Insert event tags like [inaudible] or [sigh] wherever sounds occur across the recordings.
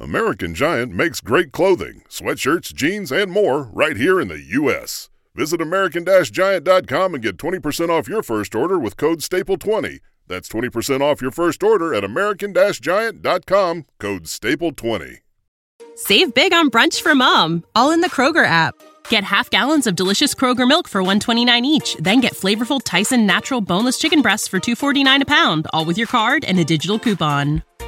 American Giant makes great clothing, sweatshirts, jeans, and more right here in the U.S. Visit American-Giant.com and get 20% off your first order with code STAPLE20. That's 20% off your first order at American-Giant.com, code STAPLE20. Save big on brunch for mom, all in the Kroger app. Get half gallons of delicious Kroger milk for 129 each, then get flavorful Tyson natural boneless chicken breasts for 249 a pound, all with your card and a digital coupon.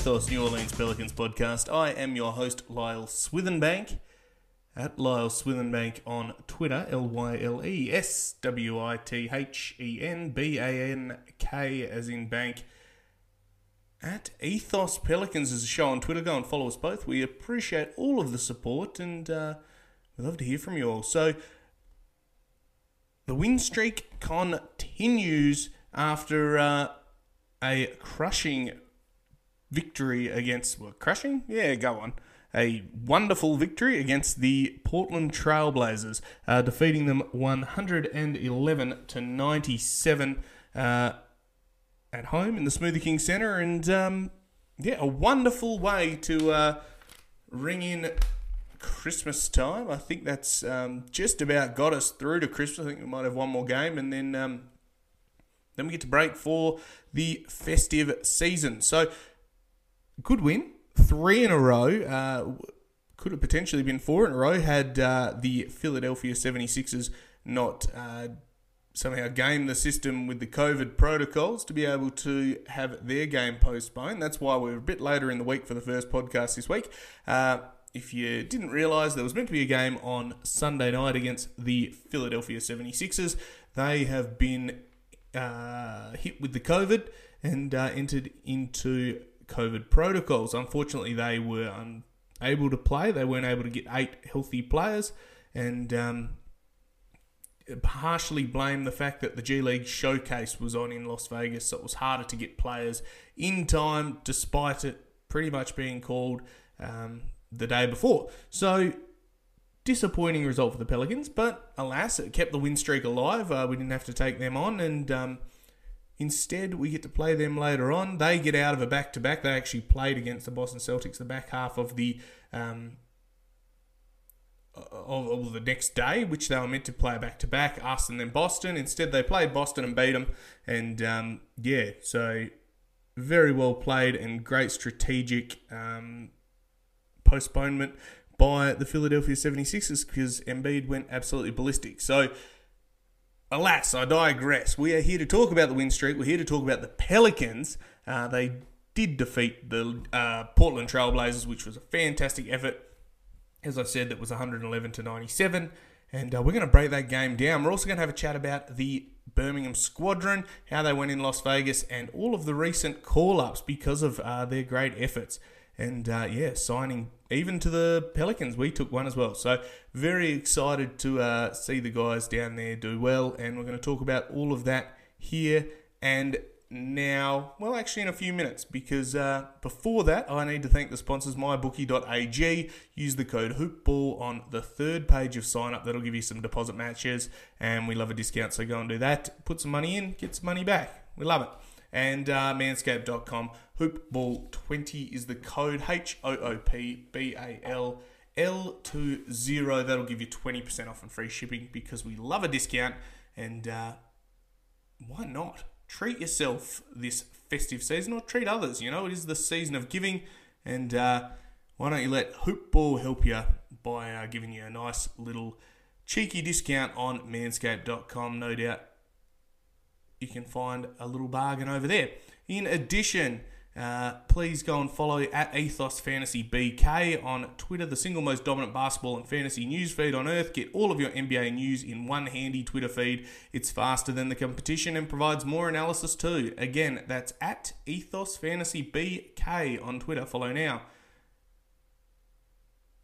Ethos New Orleans Pelicans podcast. I am your host, Lyle Swithenbank, at Lyle Swithenbank on Twitter, L Y L E S W I T H E N B A N K as in bank. At Ethos Pelicans is a show on Twitter. Go and follow us both. We appreciate all of the support and uh, we'd love to hear from you all. So, the win streak continues after uh, a crushing victory against well, crushing, yeah, go on. A wonderful victory against the Portland Trailblazers, uh, defeating them 111 to 97 uh, at home in the Smoothie King Center, and um, yeah, a wonderful way to uh, ring in Christmas time. I think that's um, just about got us through to Christmas. I think we might have one more game, and then um, then we get to break for the festive season. So, good win, three in a row. Uh, could have potentially been four in a row had uh, the Philadelphia 76ers not uh, somehow gamed the system with the COVID protocols to be able to have their game postponed. That's why we're a bit later in the week for the first podcast this week. Uh, if you didn't realise, there was meant to be a game on Sunday night against the Philadelphia 76ers. They have been uh, hit with the COVID and uh, entered into COVID protocols. Unfortunately, they were unable to play. They weren't able to get eight healthy players, and um, partially blame the fact that the G League showcase was on in Las Vegas, so it was harder to get players in time, despite it pretty much being called um, the day before. So disappointing result for the Pelicans, but alas, it kept the win streak alive. Uh, we didn't have to take them on, and um, instead we get to play them later on. They get out of a back to back. They actually played against the Boston Celtics the back half of the um, of, the next day, which they were meant to play back to back, us and then Boston. Instead, they played Boston and beat them, and um, yeah, so very well played and great strategic um, postponement by the Philadelphia 76ers because Embiid went absolutely ballistic. So, alas, I digress. We are here to talk about the win streak. We're here to talk about the Pelicans. Uh, they did defeat the uh, Portland Trailblazers, which was a fantastic effort. As I said, that was 111 to 97. And uh, we're going to break that game down. We're also going to have a chat about the Birmingham Squadron, how they went in Las Vegas, and all of the recent call ups because of uh, their great efforts. And uh, yeah, signing even to the Pelicans, we took one as well. So very excited to uh, see the guys down there do well, and we're going to talk about all of that here and now. Well, actually, in a few minutes, because uh, before that, I need to thank the sponsors, mybookie.ag. Use the code hoopball on the third page of sign up. That'll give you some deposit matches, and we love a discount. So go and do that. Put some money in, get some money back. We love it. And uh, manscaped.com Hoopball20 is the code H O O P B A L L20. That'll give you 20% off and free shipping because we love a discount. And uh, why not? Treat yourself this festive season or treat others. You know, it is the season of giving. And uh, why don't you let Hoopball help you by uh, giving you a nice little cheeky discount on manscaped.com? No doubt you can find a little bargain over there. In addition, Uh, please go and follow at Ethos Fantasy BK on Twitter, the single most dominant basketball and fantasy news feed on earth. Get all of your NBA news in one handy Twitter feed. It's faster than the competition and provides more analysis too. Again, that's at Ethos Fantasy BK on Twitter. Follow now.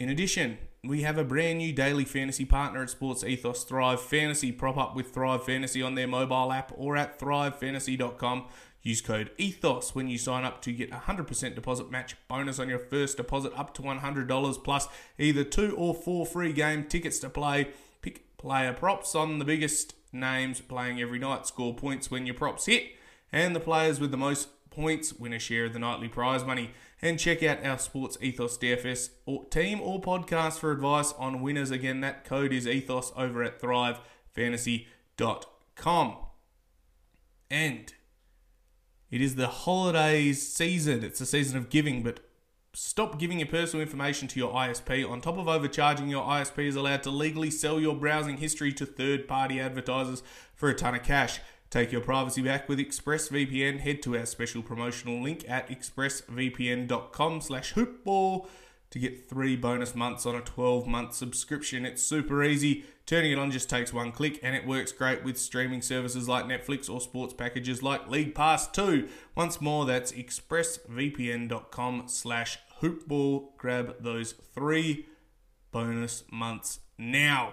In addition, we have a brand new daily fantasy partner at Sports Ethos Thrive Fantasy. Prop up with Thrive Fantasy on their mobile app or at thrivefantasy.com. Use code ETHOS when you sign up to get a 100% deposit match bonus on your first deposit up to $100 plus either two or four free game tickets to play. Pick player props on the biggest names playing every night. Score points when your props hit. And the players with the most points win a share of the nightly prize money. And check out our Sports Ethos DFS or team or podcast for advice on winners. Again, that code is ethos over at thrivefantasy.com. And it is the holidays season. It's a season of giving, but stop giving your personal information to your ISP. On top of overcharging, your ISP is allowed to legally sell your browsing history to third party advertisers for a ton of cash. Take your privacy back with ExpressVPN. Head to our special promotional link at expressvpn.com slash hoopball to get three bonus months on a 12 month subscription. It's super easy. Turning it on just takes one click and it works great with streaming services like Netflix or sports packages like League Pass 2. Once more, that's expressvpn.com slash hoopball. Grab those three bonus months now.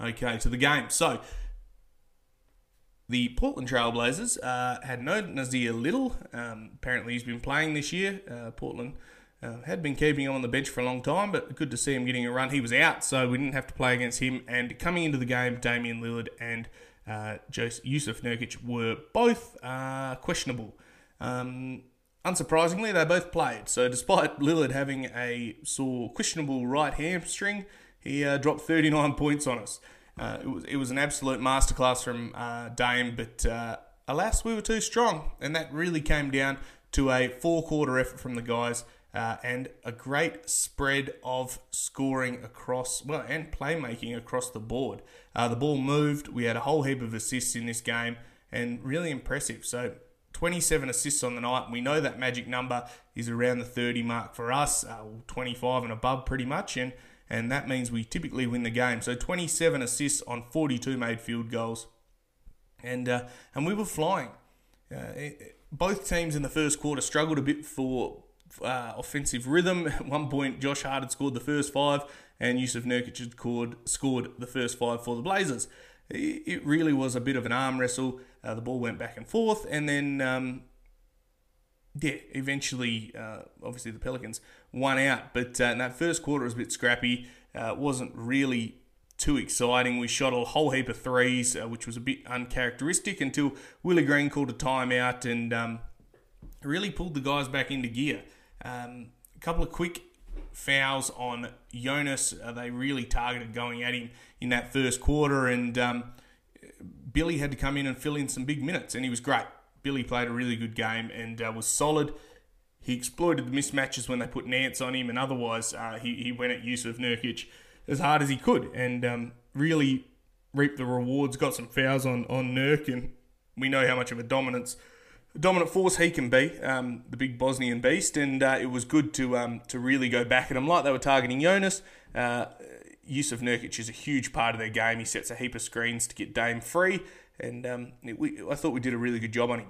Okay, to the game. So, the Portland Trailblazers uh, had no Nassir Little. Um, apparently, he's been playing this year. Uh, Portland uh, had been keeping him on the bench for a long time, but good to see him getting a run. He was out, so we didn't have to play against him. And coming into the game, Damian Lillard and uh, Jusuf Nurkic were both uh, questionable. Um, unsurprisingly, they both played. So, despite Lillard having a sore, questionable right hamstring, he uh, dropped 39 points on us. Uh, it, was, it was an absolute masterclass from uh, Dame, but uh, alas, we were too strong. And that really came down to a four quarter effort from the guys uh, and a great spread of scoring across, well, and playmaking across the board. The ball moved. We had a whole heap of assists in this game and really impressive. So 27 assists on the night. We know that magic number is around the 30 mark for us, uh, 25 and above pretty much. And and that means we typically win the game. So 27 assists on 42 made field goals, and uh, and we were flying. Uh, it, both teams in the first quarter struggled a bit for uh, offensive rhythm. [laughs] At one point, Josh Hart had scored the first five, and Jusuf Nurkic had scored, scored the first five for the Blazers. It, it really was a bit of an arm wrestle. Uh, the ball went back and forth, and then um, yeah, eventually, uh, obviously the Pelicans won out, but uh, in that first quarter was a bit scrappy. Uh, wasn't really too exciting. We shot a whole heap of threes, uh, which was a bit uncharacteristic until Willie Green called a timeout and um, really pulled the guys back into gear. Um, a couple of quick fouls on Jonas. Uh, they really targeted going at him in that first quarter, and um, Billy had to come in and fill in some big minutes, and he was great. Billy played a really good game and uh, was solid. He exploited the mismatches when they put Nance on him, and otherwise uh, he, he went at Jusuf Nurkic as hard as he could and um, really reaped the rewards. Got some fouls on on Nurk, and we know how much of a dominance dominant force he can be, um, the big Bosnian beast, and uh, it was good to um, to really go back at him like they were targeting Jonas. Uh, Jusuf Nurkic is a huge part of their game. He sets a heap of screens to get Dame free, and um, we, I thought we did a really good job on him.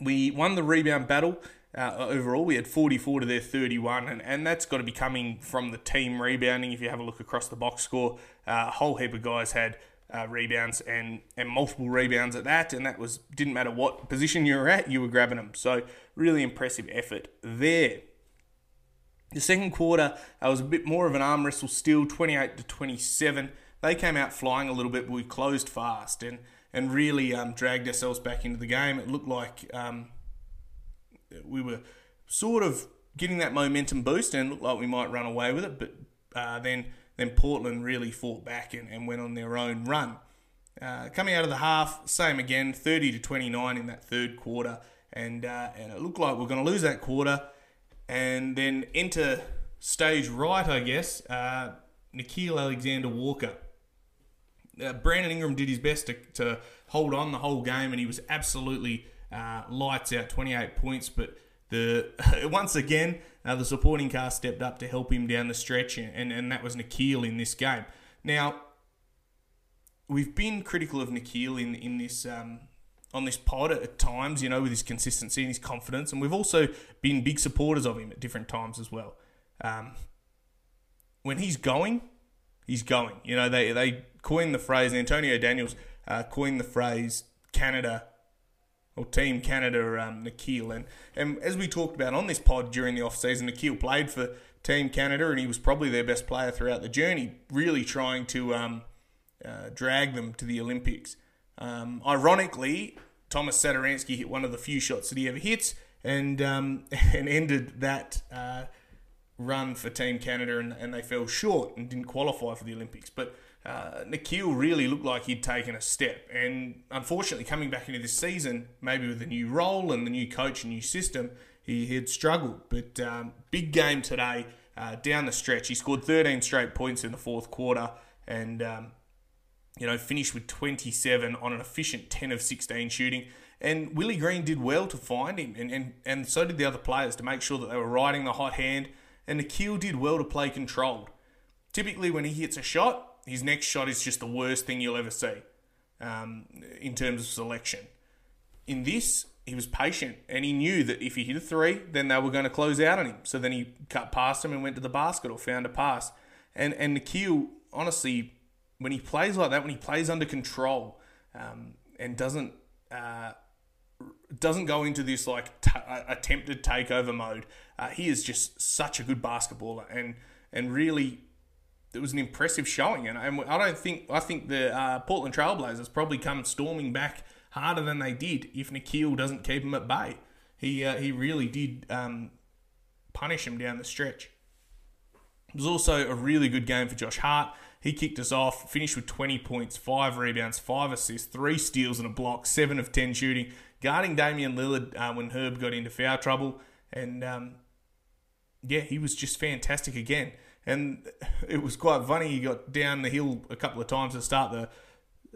We won the rebound battle. Uh, overall, we had 44 to their 31, and, and that's got to be coming from the team rebounding. If you have a look across the box score, uh, a whole heap of guys had uh, rebounds and, and multiple rebounds at that, and that was didn't matter what position you were at, you were grabbing them. So really impressive effort there. The second quarter uh, was a bit more of an arm wrestle still, 28 to 27. They came out flying a little bit, but we closed fast and and really um, dragged ourselves back into the game. It looked like um, we were sort of getting that momentum boost and looked like we might run away with it, but uh, then then Portland really fought back and, and went on their own run. Uh, coming out of the half, same again, 30 to 29 in that third quarter, and uh, and it looked like we are going to lose that quarter, and then enter stage right, I guess. Uh, Nickeil Alexander Walker. Uh, Brandon Ingram did his best to, to hold on the whole game, and he was absolutely uh, lights out, 28 points. But the [laughs] once again, uh, the supporting cast stepped up to help him down the stretch, and, and that was Nickeil in this game. Now, we've been critical of Nickeil in in this um, on this pod at times, you know, with his consistency and his confidence, and we've also been big supporters of him at different times as well. Um, when he's going, he's going. You know, they they coined the phrase. Antonio Daniels uh, coined the phrase Canada or Team Canada um, Nickeil. And, and as we talked about on this pod during the off-season, Nickeil played for Team Canada and he was probably their best player throughout the journey, really trying to um, uh, drag them to the Olympics. Um, ironically, Thomas Satoransky hit one of the few shots that he ever hits and, um, [laughs] and ended that uh, run for Team Canada and, and they fell short and didn't qualify for the Olympics. But uh, Nickeil really looked like he'd taken a step. And unfortunately, coming back into this season, maybe with a new role and the new coach and new system, he had struggled. But um, big game today uh, down the stretch. He scored 13 straight points in the fourth quarter and, um, you know, finished with 27 on an efficient 10 of 16 shooting. And Willie Green did well to find him, and, and, and so did the other players to make sure that they were riding the hot hand. And Nickeil did well to play controlled. Typically, when he hits a shot, his next shot is just the worst thing you'll ever see um, in terms of selection. In this, he was patient and he knew that if he hit a three, then they were going to close out on him. So then he cut past him and went to the basket or found a pass. And and Nickeil, honestly, when he plays like that, when he plays under control um, and doesn't uh, doesn't go into this like t- attempted takeover mode, uh, he is just such a good basketballer and and really it was an impressive showing, and, and I don't think I think the uh, Portland Trailblazers probably come storming back harder than they did if Nickeil doesn't keep them at bay. He uh, he really did um, punish him down the stretch. It was also a really good game for Josh Hart. He kicked us off, finished with 20 points, 5 rebounds, 5 assists, 3 steals and a block, 7 of 10 shooting, guarding Damian Lillard uh, when Herb got into foul trouble. And um, yeah, he was just fantastic again and [laughs] it was quite funny. He got down the hill a couple of times to start the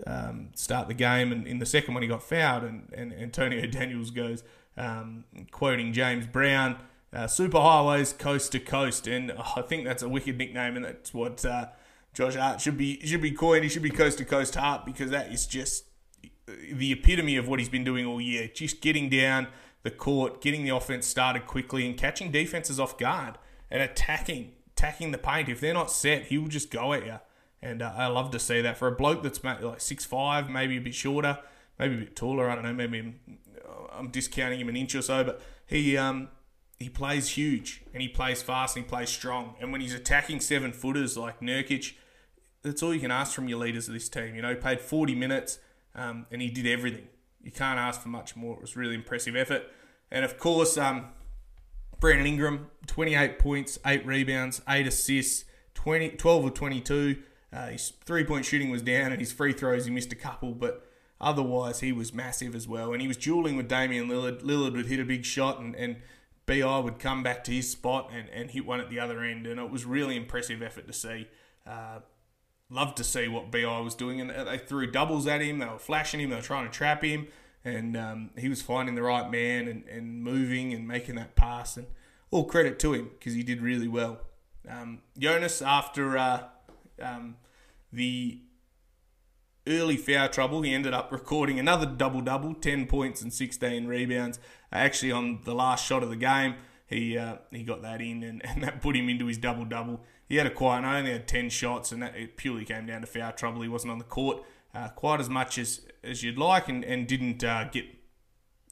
um, start the game, and in the second one he got fouled, and, and Antonio [laughs] Daniels goes um, quoting James Brown, uh, "Super highways coast to coast," and oh, I think that's a wicked nickname, and that's what uh, Josh Hart should be should be coined. He should be coast to coast Hart because that is just the epitome of what he's been doing all year. Just getting down the court, getting the offense started quickly, and catching defenses off guard and attacking attacking the paint. If they're not set, he will just go at you. And uh, I love to see that for a bloke that's like six five, maybe a bit shorter, maybe a bit taller. I don't know. Maybe I'm, discounting him an inch or so, but he um, he plays huge and he plays fast and he plays strong. And when he's attacking seven footers like Nurkic, that's all you can ask from your leaders of this team. You know, he played 40 minutes um, and he did everything. You can't ask for much more. It was really impressive effort. And of course, um, Brandon Ingram, 28 points, 8 rebounds, 8 assists, 20, 12 of 22. Uh, his three point shooting was down, and his free throws, he missed a couple, but otherwise, he was massive as well. And he was dueling with Damian Lillard. Lillard would hit a big shot, and, and BI would come back to his spot and, and hit one at the other end. And it was really impressive effort to see. Uh, loved to see what BI was doing. And they threw doubles at him, they were flashing him, they were trying to trap him and um, he was finding the right man and, and moving and making that pass. And all credit to him because he did really well. Um, Jonas, after uh, um, the early foul trouble. He ended up recording another double double, 10 points and 16 rebounds. Actually, on the last shot of the game, he uh, he got that in, and, [laughs] and that put him into his double double. He had a quiet night, only had 10 shots, and that it purely came down to foul trouble. He wasn't on the court uh, quite as much as, as you'd like, and, and didn't uh, get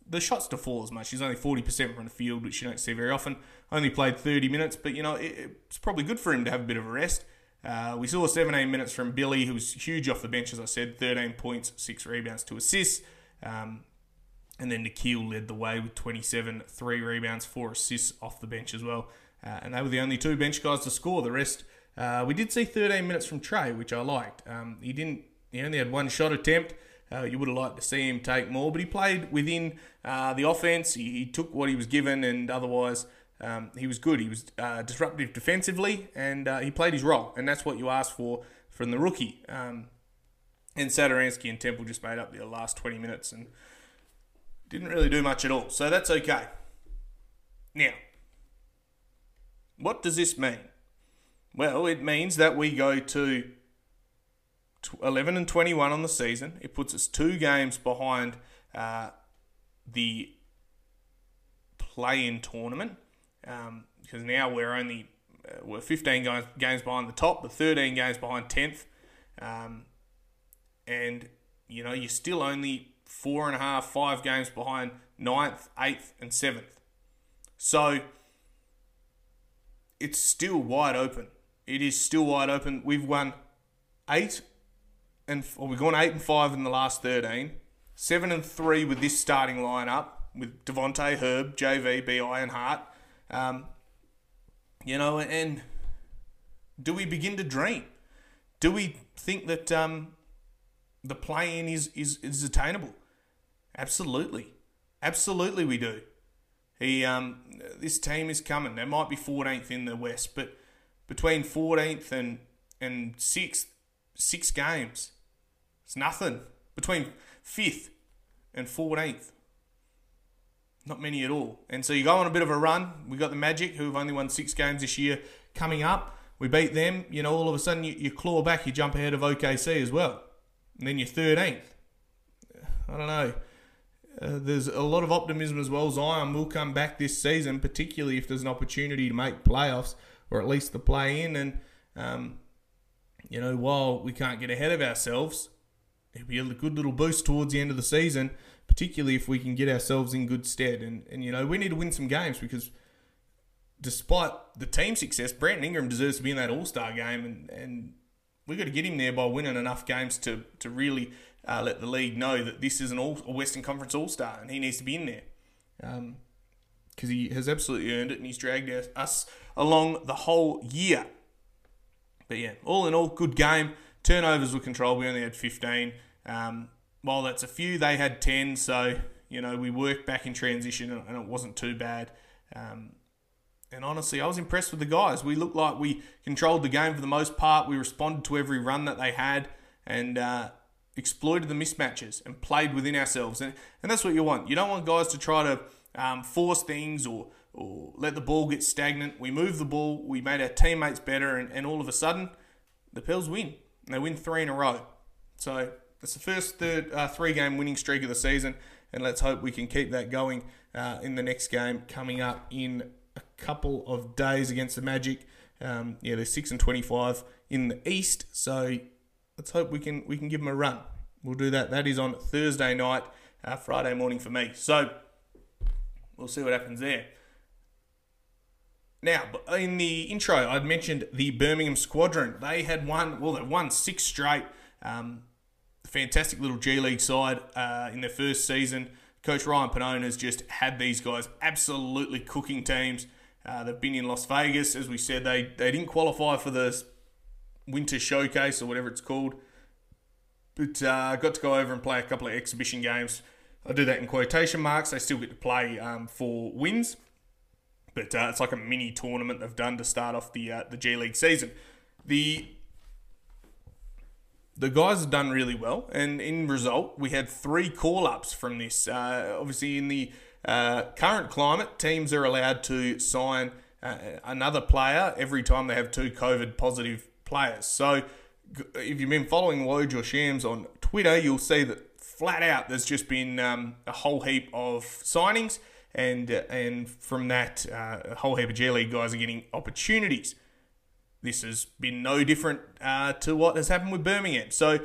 the shots to fall as much. He's only 40% from the field, which you don't see very often. Only played 30 minutes, but you know, it, it's probably good for him to have a bit of a rest. Uh, we saw 17 minutes from Billy, who was huge off the bench, as I said, 13 points, 6 rebounds, 2 assists. Um, and then Nickeil led the way with 27, 3 rebounds, 4 assists off the bench as well. Uh, and they were the only two bench guys to score. The rest, uh, we did see 13 minutes from Trey, which I liked. Um, he didn't, he only had one shot attempt. Uh, you would have liked to see him take more, but he played within uh, the offense. He, he, took what he was given, and otherwise, um, he was good. He was uh, disruptive defensively, and uh, he played his role, and that's what you ask for from the rookie. Um, and Satoransky and Temple just made up the last 20 minutes and didn't really do much at all. So that's okay. Now, what does this mean? Well, it means that we go to 11 and 21 on the season. It puts us two games behind uh, the play-in tournament um, because now we're only uh, we're 15 games, games behind the top, but 13 games behind 10th, um, and you know you're still only four and a half, five games behind 9th, 8th, and 7th. So it's still wide open. It is still wide open. We've won eight and well, we've gone eight and five in the last thirteen. Seven and three with this starting lineup with Devonte Herb, JV, Bi, and Hart. Um, you know, and do we begin to dream? Do we think that um, the play-in is, is is attainable? Absolutely, absolutely, we do. He, um, this team is coming. They might be 14th in the West, but between 14th and and sixth, six games. It's nothing. Between 5th and 14th. Not many at all. And so you go on a bit of a run. We got the Magic, who have only won six games this year, coming up. We beat them. You know, all of a sudden you, you claw back, you jump ahead of OKC as well. And then you're 13th. I don't know. Uh, there's a lot of optimism as well. Zion will come back this season, particularly if there's an opportunity to make playoffs or at least the play in. And, um, you know, while we can't get ahead of ourselves, it'll be a good little boost towards the end of the season, particularly if we can get ourselves in good stead. And, and you know, we need to win some games because despite the team success, Brandon Ingram deserves to be in that All Star game, and, and we've got to get him there by winning enough games to, to really uh, let the league know that this is an all, a Western Conference All Star and he needs to be in there. Because um, he has absolutely earned it and he's dragged us along the whole year. But yeah, all in all, good game. Turnovers were controlled. We only had 15. Um, while that's a few, they had 10. So, you know, we worked back in transition and it wasn't too bad. Um, and honestly, I was impressed with the guys. We looked like we controlled the game for the most part. We responded to every run that they had and uh, exploited the mismatches and played within ourselves. And, and that's what you want. You don't want guys to try to um, force things or, or let the ball get stagnant. We moved the ball, we made our teammates better, and, and all of a sudden, the Pels win. And they win three in a row. So that's the first third, uh, three game winning streak of the season, and let's hope we can keep that going uh, in the next game coming up in a couple of days against the Magic. Um, yeah, they're six and twenty-five in the East, so let's hope we can we can give them a run. We'll do that. That is on Thursday night, uh, Friday morning for me. So we'll see what happens there. Now, in the intro, I'd mentioned the Birmingham Squadron. They had won, well, they won six straight. Um, fantastic little G League side uh, in their first season. Coach Ryan Pannone has just had these guys absolutely cooking teams. Uh, they've been in Las Vegas, as we said. They they didn't qualify for the Winter Showcase or whatever it's called, but uh, got to go over and play a couple of exhibition games. I do that in quotation marks. They still get to play um, for wins. But uh, it's like a mini tournament they've done to start off the uh, the G League season. The the guys have done really well, and in result, we had three call ups from this. Uh, obviously, in the uh, current climate, teams are allowed to sign uh, another player every time they have two COVID positive players. So, if you've been following Woj or Shams on Twitter, you'll see that flat out there's just been um, a whole heap of signings, and and from that, uh, a whole heap of G League guys are getting opportunities. This has been no different uh, to what has happened with Birmingham. So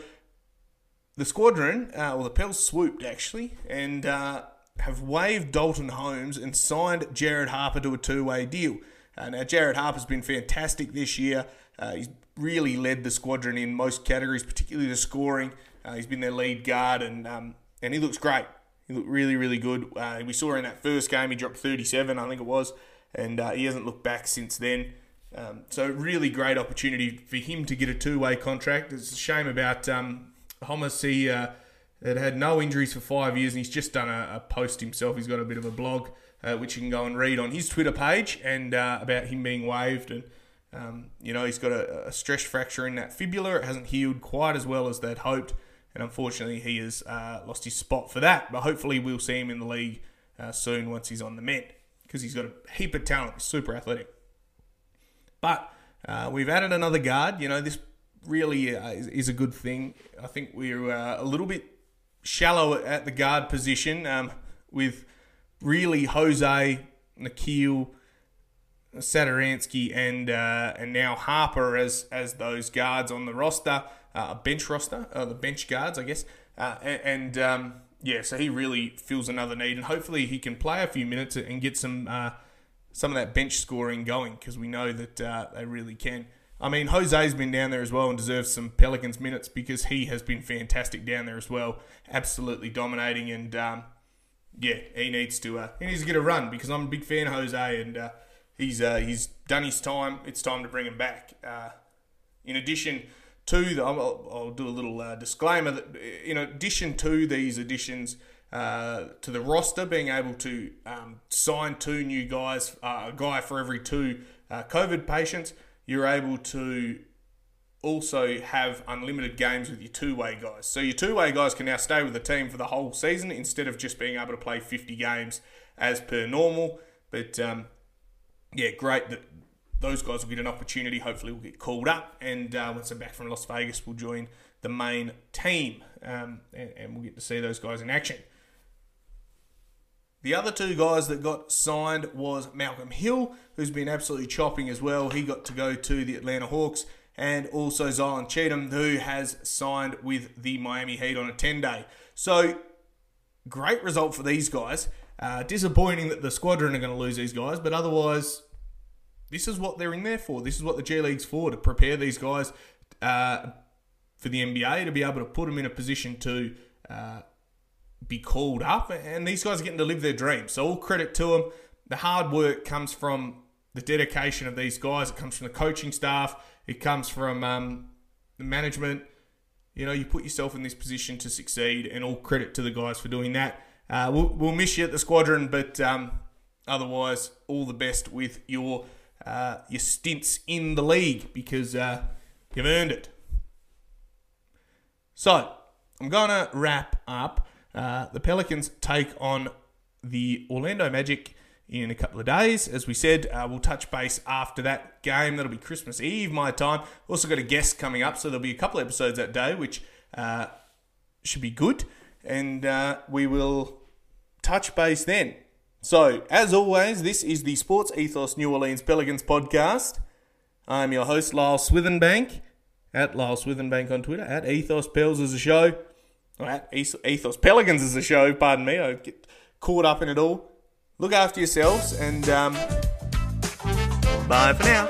the squadron, uh, or the Pels, swooped actually, and uh, have waived Daulton Hommes and signed Jared Harper to a two-way deal. Uh, now, Jared Harper's been fantastic this year. Uh, he's really led the squadron in most categories, particularly the scoring. Uh, he's been their lead guard, and um, and he looks great. He looked really, really good. Uh, we saw in that first game he dropped 37, I think it was, and he hasn't looked back since then. Um, so really great opportunity for him to get a two-way contract. It's a shame about um, Hommes. He uh, had had no injuries for five years, and he's just done a, a post himself. He's got a bit of a blog uh, which you can go and read on his Twitter page, and uh, about him being waived. And um, you know he's got a, a, stress fracture in that fibula. It hasn't healed quite as well as they'd hoped, and unfortunately he has uh, lost his spot for that. But hopefully we'll see him in the league uh, soon once he's on the mend because he's got a heap of talent. He's super athletic. But uh, we've added another guard. You know this really uh, is, a good thing. I think we're a little bit shallow at the guard position um, with really Jose, Nickeil, Satoransky, and uh, and now Harper as as those guards on the roster, uh, bench roster, uh, the bench guards, I guess. Uh, and, and um, yeah, so he really fills another need, and hopefully he can play a few minutes and get some uh, some of that bench scoring going because we know that uh, they really can. I mean, Jose's been down there as well and deserves some Pelicans minutes because he has been fantastic down there as well, absolutely dominating. And um, yeah, he needs to uh, he needs to get a run because I'm a big fan of Jose and uh, he's uh, he's done his time. It's time to bring him back. Uh, in addition to the, I'll, I'll do a little uh, disclaimer that in addition to these additions. Uh, to the roster, being able to um, sign two new guys, a guy for every two COVID patients, you're able to also have unlimited games with your two-way guys. So your two-way guys can now stay with the team for the whole season instead of just being able to play 50 games as per normal. But um, yeah, great that those guys will get an opportunity. Hopefully, will get called up, and uh, once they're back from Las Vegas, we'll join the main team, um, and, and we'll get to see those guys in action. The other two guys that got signed was Malcolm Hill, who's been absolutely chopping as well. He got to go to the Atlanta Hawks, and also Zylan Cheatham, who has signed with the Miami Heat on a 10 day. So, great result for these guys. Uh, disappointing that the squadron are going to lose these guys, but otherwise, this is what they're in there for. This is what the G League's for to prepare these guys uh, for the NBA to be able to put them in a position to. Uh, be called up, and these guys are getting to live their dreams. So all credit to them. The hard work comes from the dedication of these guys. It comes from the coaching staff. It comes from um, the management. You know, you put yourself in this position to succeed, and all credit to the guys for doing that. Uh, we'll, we'll, miss you at the squadron, but um, otherwise, all the best with your uh, your stints in the league because uh, you've earned it. So, I'm to wrap up. Uh, the Pelicans take on the Orlando Magic in a couple of days. As we said, uh, we'll touch base after that game. That'll be Christmas Eve, my time. Also got a guest coming up, so there'll be a couple of episodes that day, which uh, should be good. And uh, we will touch base then. So, as always, this is the Sports Ethos New Orleans Pelicans podcast. I'm your host, Lyle Swithenbank, at Lyle Swithenbank on Twitter, at Ethos Pels as a show Ethos Pelicans is a show, pardon me. I get caught up in it all. Look after yourselves and um, bye for now.